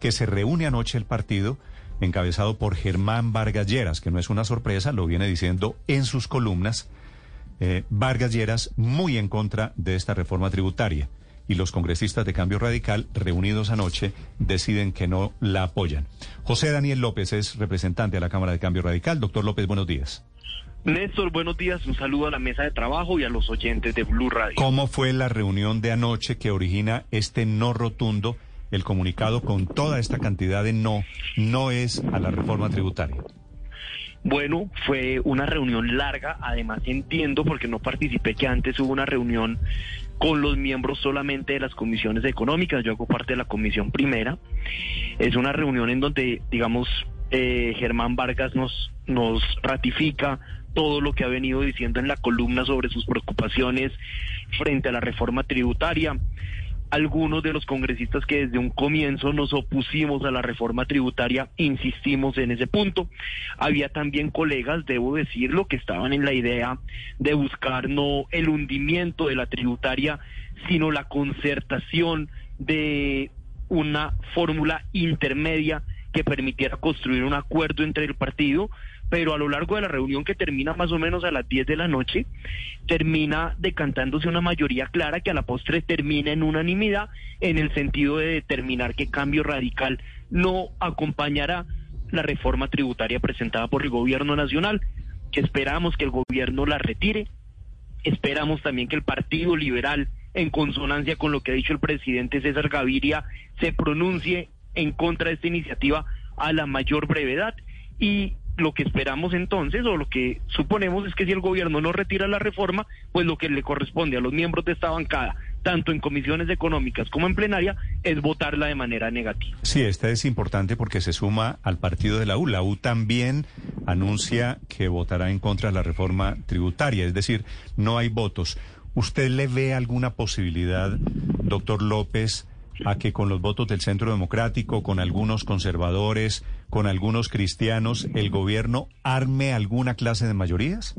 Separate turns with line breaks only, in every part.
Que se reúne anoche el partido encabezado por Germán Vargas Lleras, que no es una sorpresa, lo viene diciendo en sus columnas. Eh, Vargas Lleras muy en contra de esta reforma tributaria y los congresistas de Cambio Radical reunidos anoche deciden que no la apoyan. José Daniel López es representante de la Cámara de Cambio Radical. Doctor López, buenos días.
Néstor, buenos días. Un saludo a la mesa de trabajo y a los oyentes de Blue Radio.
¿Cómo fue la reunión de anoche que origina este no rotundo, el comunicado con toda esta cantidad de no, no es a la reforma tributaria?
Bueno, fue una reunión larga, además entiendo porque no participé que antes hubo una reunión con los miembros solamente de las comisiones económicas, yo hago parte de la comisión primera. Es una reunión en donde, digamos, eh, Germán Vargas nos, nos ratifica todo lo que ha venido diciendo en la columna sobre sus preocupaciones frente a la reforma tributaria algunos de los congresistas que desde un comienzo nos opusimos a la reforma tributaria, insistimos en ese punto. Había también colegas, debo decirlo, que estaban en la idea de buscar no el hundimiento de la tributaria, sino la concertación de una fórmula intermedia que permitiera construir un acuerdo entre el partido pero a lo largo de la reunión que termina más o menos a las 10 de la noche, termina decantándose una mayoría clara que a la postre termina en unanimidad en el sentido de determinar que cambio radical no acompañará la reforma tributaria presentada por el gobierno nacional, que esperamos que el gobierno la retire, esperamos también que el Partido Liberal, en consonancia con lo que ha dicho el presidente César Gaviria, se pronuncie en contra de esta iniciativa a la mayor brevedad y lo que esperamos entonces, o lo que suponemos, es que si el gobierno no retira la reforma, pues lo que le corresponde a los miembros de esta bancada, tanto en comisiones económicas como en plenaria, es votarla de manera negativa.
Sí, esta es importante porque se suma al partido de la U. La U también anuncia que votará en contra de la reforma tributaria, es decir, no hay votos. ¿Usted le ve alguna posibilidad, doctor López, a que con los votos del Centro Democrático, con algunos conservadores, con algunos cristianos, el gobierno arme alguna clase de mayorías?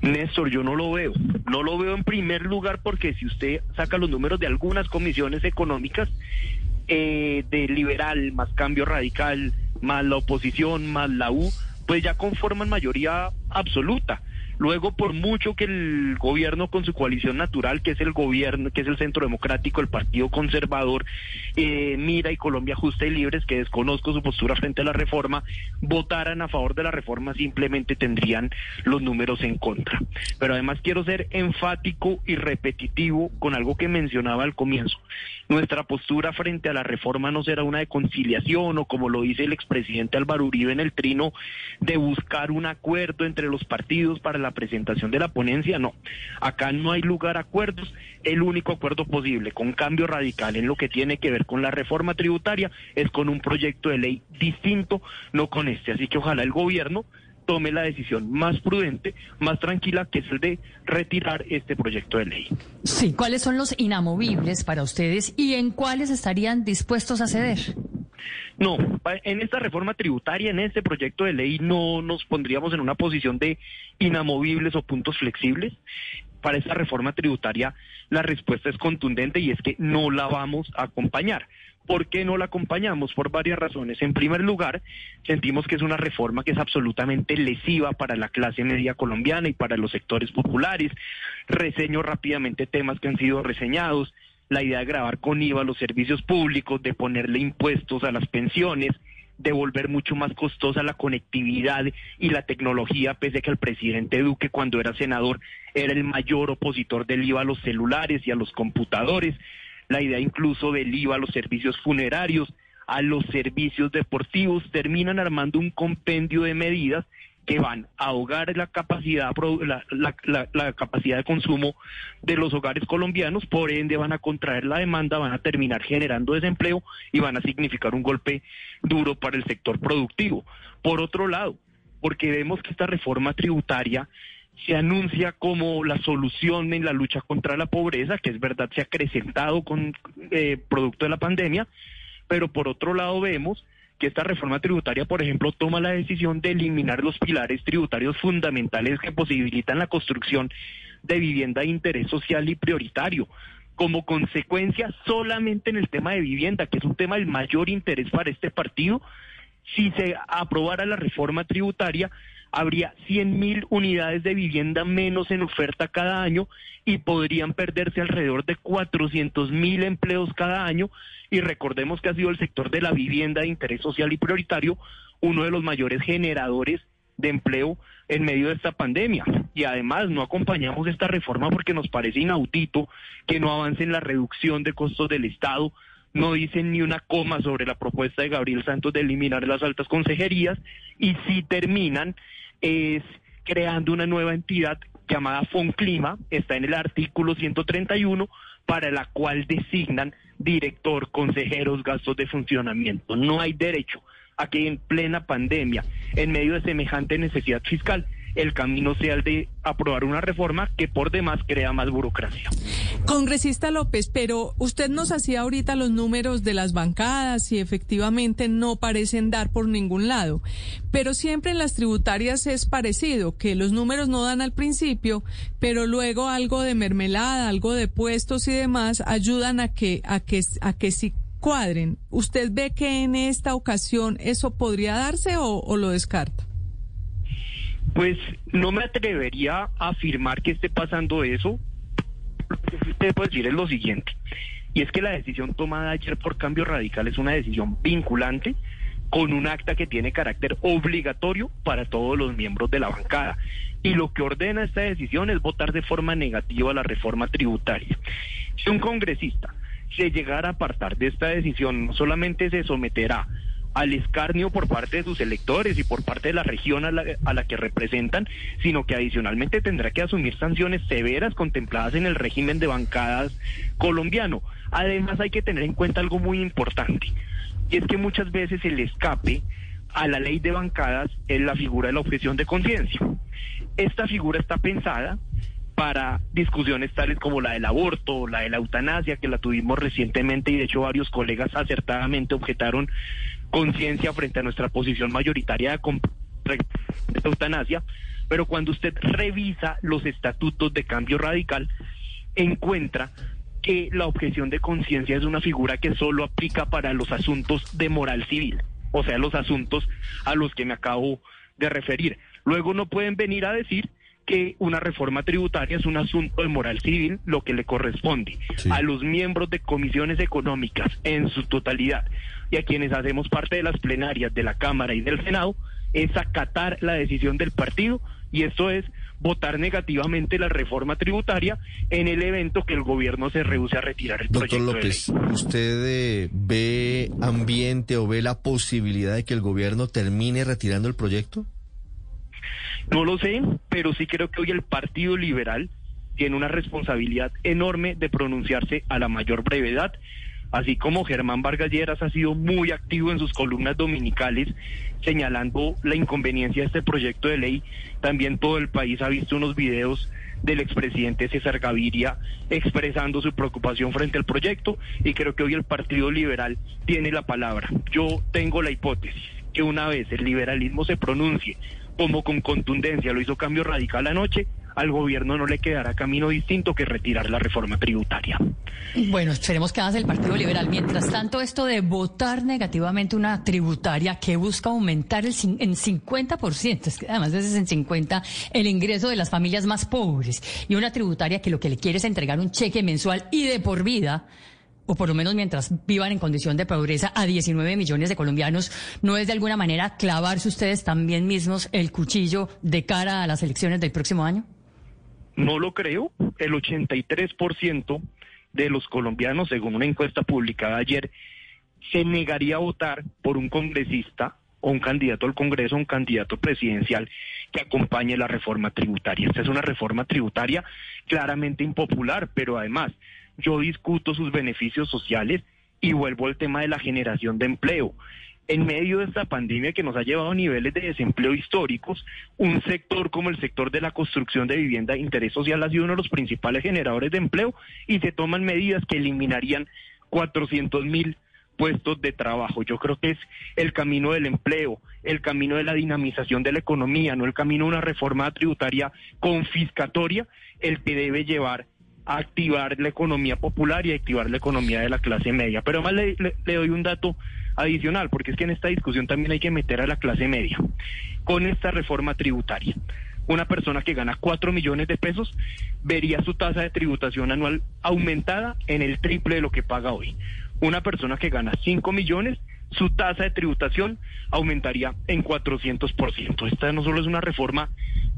Néstor, yo no lo veo. No lo veo en primer lugar porque si usted saca los números de algunas comisiones económicas, eh, de liberal más cambio radical, más la oposición, más la U, pues ya conforman mayoría absoluta. Luego, por mucho que el gobierno con su coalición natural, que es el gobierno, que es el Centro Democrático, el Partido Conservador, eh, Mira y Colombia Justa y Libres, que desconozco su postura frente a la reforma, votaran a favor de la reforma, simplemente tendrían los números en contra. Pero además quiero ser enfático y repetitivo con algo que mencionaba al comienzo. Nuestra postura frente a la reforma no será una de conciliación o como lo dice el expresidente Álvaro Uribe en el trino, de buscar un acuerdo entre los partidos para la presentación de la ponencia, no. Acá no hay lugar a acuerdos. El único acuerdo posible con cambio radical en lo que tiene que ver con la reforma tributaria es con un proyecto de ley distinto, no con este. Así que ojalá el gobierno tome la decisión más prudente, más tranquila, que es el de retirar este proyecto de ley.
Sí, ¿cuáles son los inamovibles para ustedes y en cuáles estarían dispuestos a ceder?
No, en esta reforma tributaria, en este proyecto de ley, no nos pondríamos en una posición de inamovibles o puntos flexibles. Para esta reforma tributaria, la respuesta es contundente y es que no la vamos a acompañar. ¿Por qué no la acompañamos? Por varias razones. En primer lugar, sentimos que es una reforma que es absolutamente lesiva para la clase media colombiana y para los sectores populares. Reseño rápidamente temas que han sido reseñados la idea de grabar con IVA los servicios públicos, de ponerle impuestos a las pensiones, de volver mucho más costosa la conectividad y la tecnología, pese a que el presidente Duque cuando era senador era el mayor opositor del IVA a los celulares y a los computadores, la idea incluso del IVA a los servicios funerarios, a los servicios deportivos, terminan armando un compendio de medidas que van a ahogar la capacidad, la, la, la, capacidad de consumo de los hogares colombianos, por ende van a contraer la demanda, van a terminar generando desempleo y van a significar un golpe duro para el sector productivo. Por otro lado, porque vemos que esta reforma tributaria se anuncia como la solución en la lucha contra la pobreza, que es verdad se ha acrecentado con eh, producto de la pandemia, pero por otro lado vemos que esta reforma tributaria, por ejemplo, toma la decisión de eliminar los pilares tributarios fundamentales que posibilitan la construcción de vivienda de interés social y prioritario. Como consecuencia, solamente en el tema de vivienda, que es un tema del mayor interés para este partido, si se aprobara la reforma tributaria, habría 100.000 unidades de vivienda menos en oferta cada año y podrían perderse alrededor de 400.000 empleos cada año. Y recordemos que ha sido el sector de la vivienda de interés social y prioritario uno de los mayores generadores de empleo en medio de esta pandemia. Y además no acompañamos esta reforma porque nos parece inaudito que no avance en la reducción de costos del Estado, no dicen ni una coma sobre la propuesta de Gabriel Santos de eliminar las altas consejerías y si terminan es creando una nueva entidad llamada Fonclima, está en el artículo 131, para la cual designan director, consejeros, gastos de funcionamiento. No hay derecho a que en plena pandemia, en medio de semejante necesidad fiscal, el camino sea el de aprobar una reforma que por demás crea más burocracia.
Congresista López, pero usted nos hacía ahorita los números de las bancadas y efectivamente no parecen dar por ningún lado, pero siempre en las tributarias es parecido, que los números no dan al principio, pero luego algo de mermelada, algo de puestos y demás ayudan a que a que a que sí cuadren. ¿Usted ve que en esta ocasión eso podría darse o, o lo descarta?
Pues no me atrevería a afirmar que esté pasando eso. Lo que sí te puedo decir es lo siguiente, y es que la decisión tomada ayer por cambio radical es una decisión vinculante con un acta que tiene carácter obligatorio para todos los miembros de la bancada. Y lo que ordena esta decisión es votar de forma negativa la reforma tributaria. Si un congresista se llegara a apartar de esta decisión, no solamente se someterá al escarnio por parte de sus electores y por parte de la región a la, que representan, sino que adicionalmente tendrá que asumir sanciones severas contempladas en el régimen de bancadas colombiano. Además hay que tener en cuenta algo muy importante, y es que muchas veces el escape a la ley de bancadas es la figura de la objeción de conciencia. Esta figura está pensada para discusiones tales como la del aborto, la de la eutanasia, que la tuvimos recientemente y de hecho varios colegas acertadamente objetaron conciencia frente a nuestra posición mayoritaria de, eutanasia, pero cuando usted revisa los estatutos de cambio radical, encuentra que la objeción de conciencia es una figura que solo aplica para los asuntos de moral civil, o sea, los asuntos a los que me acabo de referir. Luego no pueden venir a decir que una reforma tributaria es un asunto de moral civil, lo que le corresponde a los miembros de comisiones económicas en su totalidad y a quienes hacemos parte de las plenarias de la Cámara y del Senado, es acatar la decisión del partido y esto es votar negativamente la reforma tributaria en el evento que el gobierno se rehúse a retirar el
Doctor
proyecto
López,
de ley.
¿usted eh, ve ambiente o ve la posibilidad de que el gobierno termine retirando el proyecto?
No lo sé, pero sí creo que hoy el Partido Liberal tiene una responsabilidad enorme de pronunciarse a la mayor brevedad, así como Germán Vargas Lleras ha sido muy activo en sus columnas dominicales señalando la inconveniencia de este proyecto de ley. También todo el país ha visto unos videos del expresidente César Gaviria expresando su preocupación frente al proyecto y creo que hoy el Partido Liberal tiene la palabra. Yo tengo la hipótesis que una vez el liberalismo se pronuncie como con contundencia lo hizo Cambio Radical anoche, al gobierno no le quedará camino distinto que retirar la reforma tributaria.
Bueno, esperemos que haga el Partido Liberal. Mientras tanto, esto de votar negativamente una tributaria que busca aumentar el, en 50%, es que además veces en 50, el ingreso de las familias más pobres y una tributaria que lo que le quiere es entregar un cheque mensual y de por vida o por lo menos mientras vivan en condición de pobreza, a 19 millones de colombianos, ¿no es de alguna manera clavarse ustedes también mismos el cuchillo de cara a las elecciones del próximo año?
No lo creo. El 83% de los colombianos, según una encuesta publicada ayer, se negaría a votar por un congresista o un candidato al Congreso, un candidato presidencial que acompañe la reforma tributaria. Esta es una reforma tributaria claramente impopular, pero además yo discuto sus beneficios sociales y vuelvo al tema de la generación de empleo. En medio de esta pandemia que nos ha llevado a niveles de desempleo históricos, un sector como el sector de la construcción de vivienda de interés social ha sido uno de los principales generadores de empleo y se toman medidas que eliminarían 400 mil puestos de trabajo. Yo creo que es el camino del empleo, el camino de la dinamización de la economía, no el camino de una reforma tributaria confiscatoria, el que debe llevar activar la economía popular y activar la economía de la clase media. Pero además le, le doy un dato adicional, porque es que en esta discusión también hay que meter a la clase media. Con esta reforma tributaria, una persona que gana 4 millones de pesos vería su tasa de tributación anual aumentada en el triple de lo que paga hoy. Una persona que gana 5 millones, su tasa de tributación aumentaría en 400%. Esta no solo es una reforma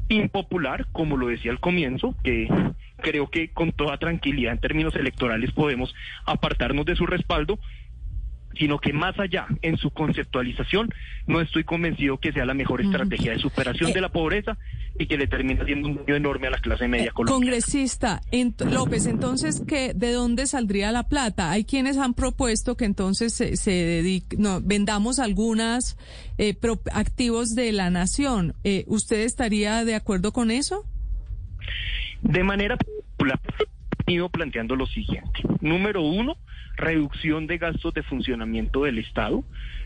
impopular, como lo decía al comienzo, que creo que con toda tranquilidad en términos electorales podemos apartarnos de su respaldo, sino que más allá en su conceptualización, no estoy convencido que sea la mejor estrategia de superación de la pobreza y que le termine haciendo un daño enorme a la clase media colombiana.
Congresista López, entonces, ¿qué, ¿de dónde saldría la plata? Hay quienes han propuesto que entonces se, se no, vendamos algunos eh, activos de la nación. Eh, ¿Usted estaría de acuerdo con eso?
De manera he ido planteando lo siguiente. Número uno, reducción de gastos de funcionamiento del Estado.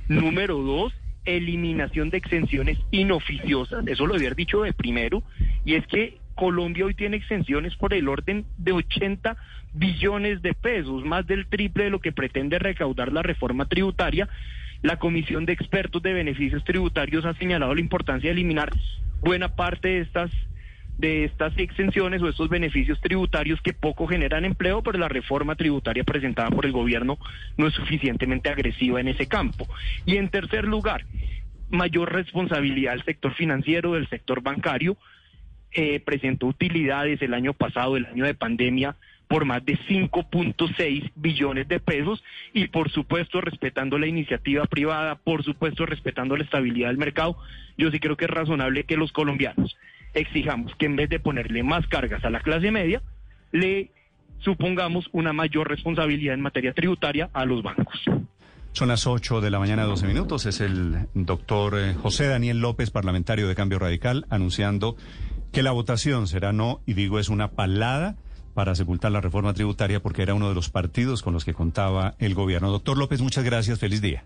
Número dos, eliminación de exenciones inoficiosas. Eso lo había dicho de primero. Y es que Colombia hoy tiene exenciones por el orden de 80 billones de pesos, más del triple de lo que pretende recaudar la reforma tributaria. La Comisión de Expertos de Beneficios Tributarios ha señalado la importancia de eliminar buena parte de estas de estas exenciones o estos beneficios tributarios que poco generan empleo, pero la reforma tributaria presentada por el gobierno no es suficientemente agresiva en ese campo. Y en tercer lugar, mayor responsabilidad del sector financiero, del sector bancario. Eh, presentó utilidades el año pasado, el año de pandemia, por más de 5.6 billones de pesos y por supuesto respetando la iniciativa privada, por supuesto respetando la estabilidad del mercado, yo sí creo que es razonable que los colombianos exijamos que en vez de ponerle más cargas a la clase media, le supongamos una mayor responsabilidad en materia tributaria a los bancos.
Son las 8 de la mañana, 12 minutos. Es el doctor eh, José Daniel López, parlamentario de Cambio Radical, anunciando que la votación será no, y digo es una palada para sepultar la reforma tributaria porque era uno de los partidos con los que contaba el gobierno. Doctor López, muchas gracias. Feliz día.